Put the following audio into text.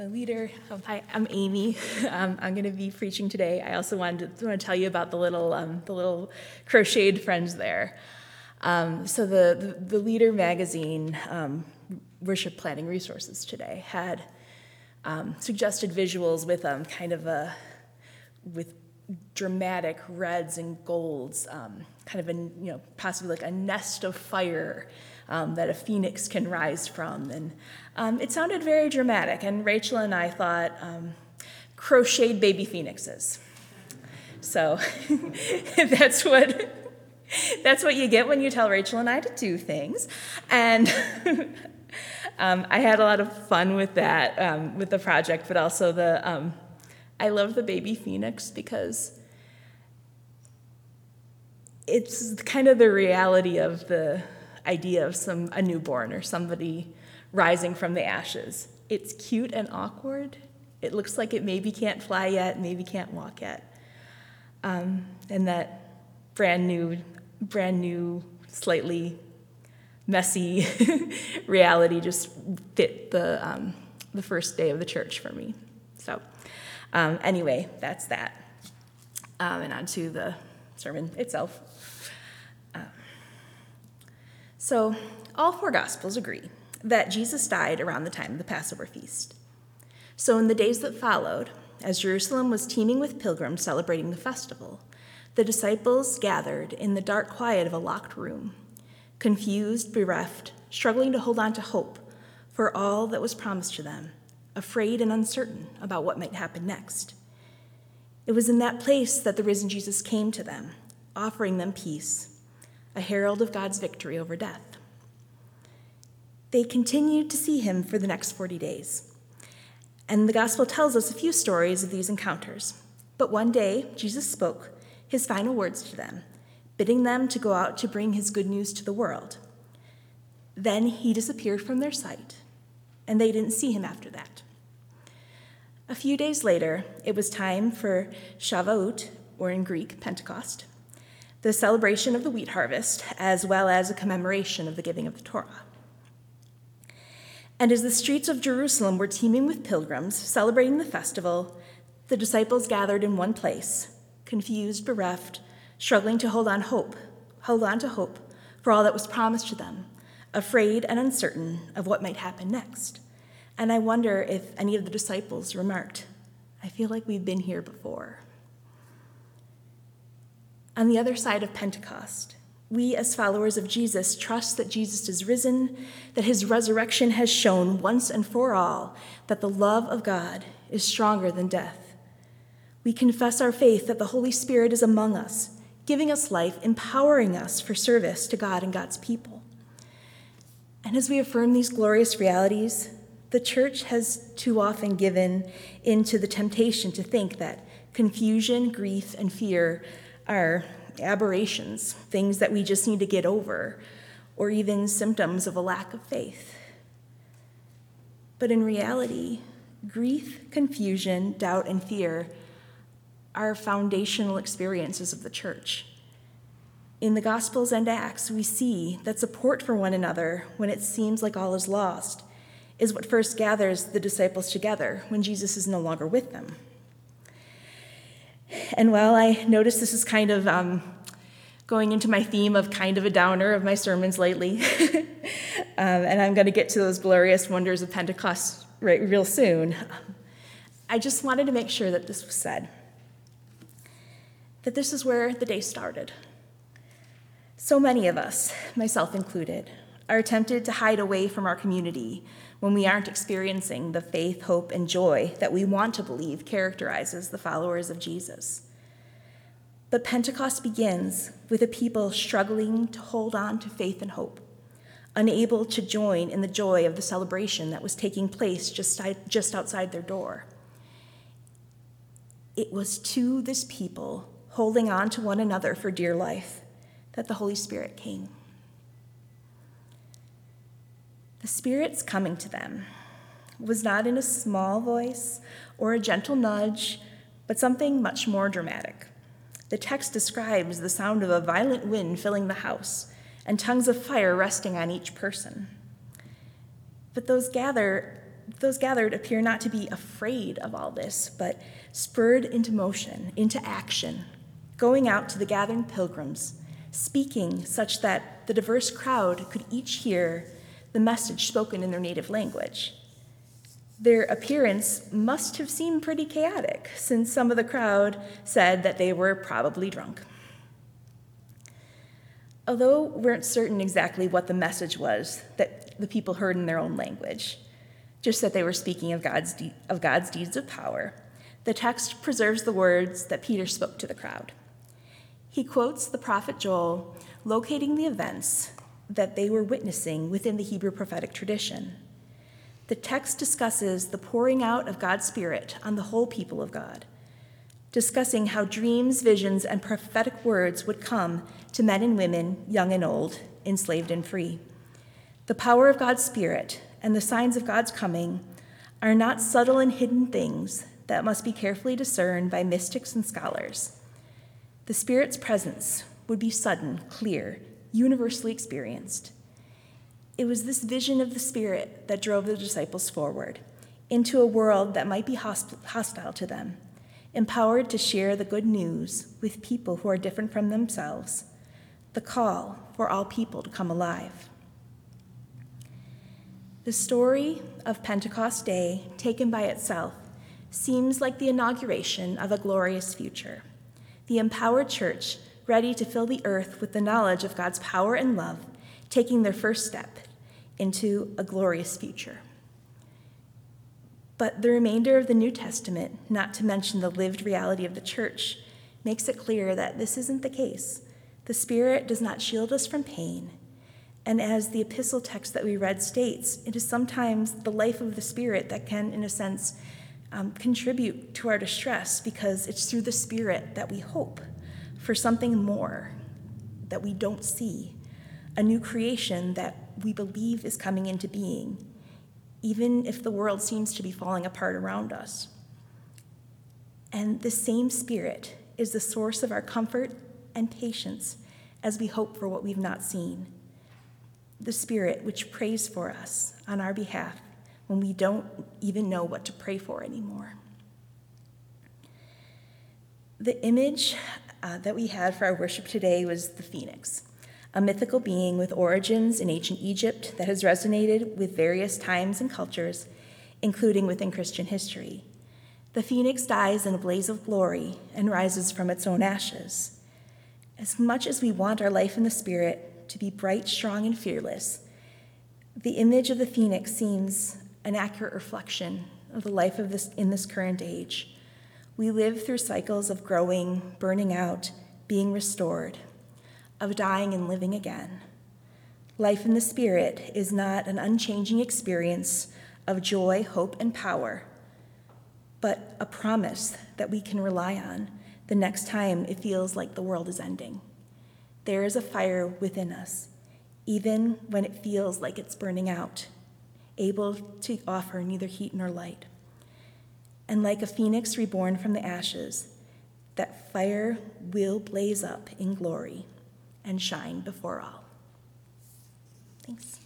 the leader. Hi, I'm Amy. Um, I'm going to be preaching today. I also wanted to, want to tell you about the little um, the little crocheted friends there. Um, so the, the, the leader magazine um, worship planning resources today had um, suggested visuals with um, kind of a with dramatic reds and golds, kind of a you know possibly like a nest of fire um, that a phoenix can rise from. And um, it sounded very dramatic, and Rachel and I thought um, crocheted baby phoenixes. So that's what. That's what you get when you tell Rachel and I to do things. And um, I had a lot of fun with that, um, with the project, but also the, um, I love the baby phoenix because it's kind of the reality of the idea of some a newborn or somebody rising from the ashes. It's cute and awkward. It looks like it maybe can't fly yet, maybe can't walk yet. Um, and that brand new, brand new, slightly messy reality just fit the, um, the first day of the church for me. So, um, anyway, that's that. Um, and on to the sermon itself. So, all four Gospels agree that Jesus died around the time of the Passover feast. So, in the days that followed, as Jerusalem was teeming with pilgrims celebrating the festival, the disciples gathered in the dark quiet of a locked room, confused, bereft, struggling to hold on to hope for all that was promised to them, afraid and uncertain about what might happen next. It was in that place that the risen Jesus came to them, offering them peace a herald of God's victory over death. They continued to see him for the next 40 days. And the gospel tells us a few stories of these encounters. But one day, Jesus spoke his final words to them, bidding them to go out to bring his good news to the world. Then he disappeared from their sight, and they didn't see him after that. A few days later, it was time for Shavuot, or in Greek, Pentecost the celebration of the wheat harvest, as well as a commemoration of the giving of the Torah. And as the streets of Jerusalem were teeming with pilgrims celebrating the festival, the disciples gathered in one place, confused, bereft, struggling to hold on hope, hold on to hope for all that was promised to them, afraid and uncertain of what might happen next. And I wonder if any of the disciples remarked, I feel like we've been here before. On the other side of Pentecost, we as followers of Jesus trust that Jesus is risen, that his resurrection has shown once and for all that the love of God is stronger than death. We confess our faith that the Holy Spirit is among us, giving us life, empowering us for service to God and God's people. And as we affirm these glorious realities, the church has too often given into the temptation to think that confusion, grief, and fear are aberrations, things that we just need to get over, or even symptoms of a lack of faith. But in reality, grief, confusion, doubt, and fear are foundational experiences of the church. In the Gospels and Acts, we see that support for one another when it seems like all is lost is what first gathers the disciples together when Jesus is no longer with them. And while I notice this is kind of um, going into my theme of kind of a downer of my sermons lately, um, and I'm going to get to those glorious wonders of Pentecost right, real soon, I just wanted to make sure that this was said that this is where the day started. So many of us, myself included, are tempted to hide away from our community when we aren't experiencing the faith, hope, and joy that we want to believe characterizes the followers of Jesus. But Pentecost begins with a people struggling to hold on to faith and hope, unable to join in the joy of the celebration that was taking place just, just outside their door. It was to this people holding on to one another for dear life that the Holy Spirit came. The Spirit's coming to them was not in a small voice or a gentle nudge, but something much more dramatic. The text describes the sound of a violent wind filling the house and tongues of fire resting on each person. But those gather those gathered appear not to be afraid of all this, but spurred into motion, into action, going out to the gathering pilgrims, speaking such that the diverse crowd could each hear the message spoken in their native language. Their appearance must have seemed pretty chaotic, since some of the crowd said that they were probably drunk. Although we weren't certain exactly what the message was that the people heard in their own language, just that they were speaking of God's, de- of God's deeds of power, the text preserves the words that Peter spoke to the crowd. He quotes the prophet Joel, locating the events that they were witnessing within the Hebrew prophetic tradition. The text discusses the pouring out of God's Spirit on the whole people of God, discussing how dreams, visions, and prophetic words would come to men and women, young and old, enslaved and free. The power of God's Spirit and the signs of God's coming are not subtle and hidden things that must be carefully discerned by mystics and scholars. The Spirit's presence would be sudden, clear, universally experienced. It was this vision of the Spirit that drove the disciples forward into a world that might be hostile to them, empowered to share the good news with people who are different from themselves, the call for all people to come alive. The story of Pentecost Day, taken by itself, seems like the inauguration of a glorious future. The empowered church ready to fill the earth with the knowledge of God's power and love, taking their first step into a glorious future. But the remainder of the New Testament, not to mention the lived reality of the church, makes it clear that this isn't the case. The Spirit does not shield us from pain. And as the epistle text that we read states, it is sometimes the life of the Spirit that can, in a sense, um, contribute to our distress because it's through the Spirit that we hope for something more that we don't see, a new creation that we believe is coming into being, even if the world seems to be falling apart around us. And the same Spirit is the source of our comfort and patience as we hope for what we've not seen. The Spirit which prays for us on our behalf when we don't even know what to pray for anymore. The image uh, that we had for our worship today was the phoenix, a mythical being with origins in ancient Egypt that has resonated with various times and cultures, including within Christian history. The phoenix dies in a blaze of glory and rises from its own ashes. As much as we want our life in the Spirit to be bright, strong, and fearless, the image of the phoenix seems an accurate reflection of the life of this in this current age. We live through cycles of growing, burning out, being restored, of dying and living again. Life in the Spirit is not an unchanging experience of joy, hope, and power, but a promise that we can rely on the next time it feels like the world is ending. There is a fire within us, even when it feels like it's burning out, able to offer neither heat nor light and like a phoenix reborn from the ashes, that fire will blaze up in glory and shine before all. Thanks.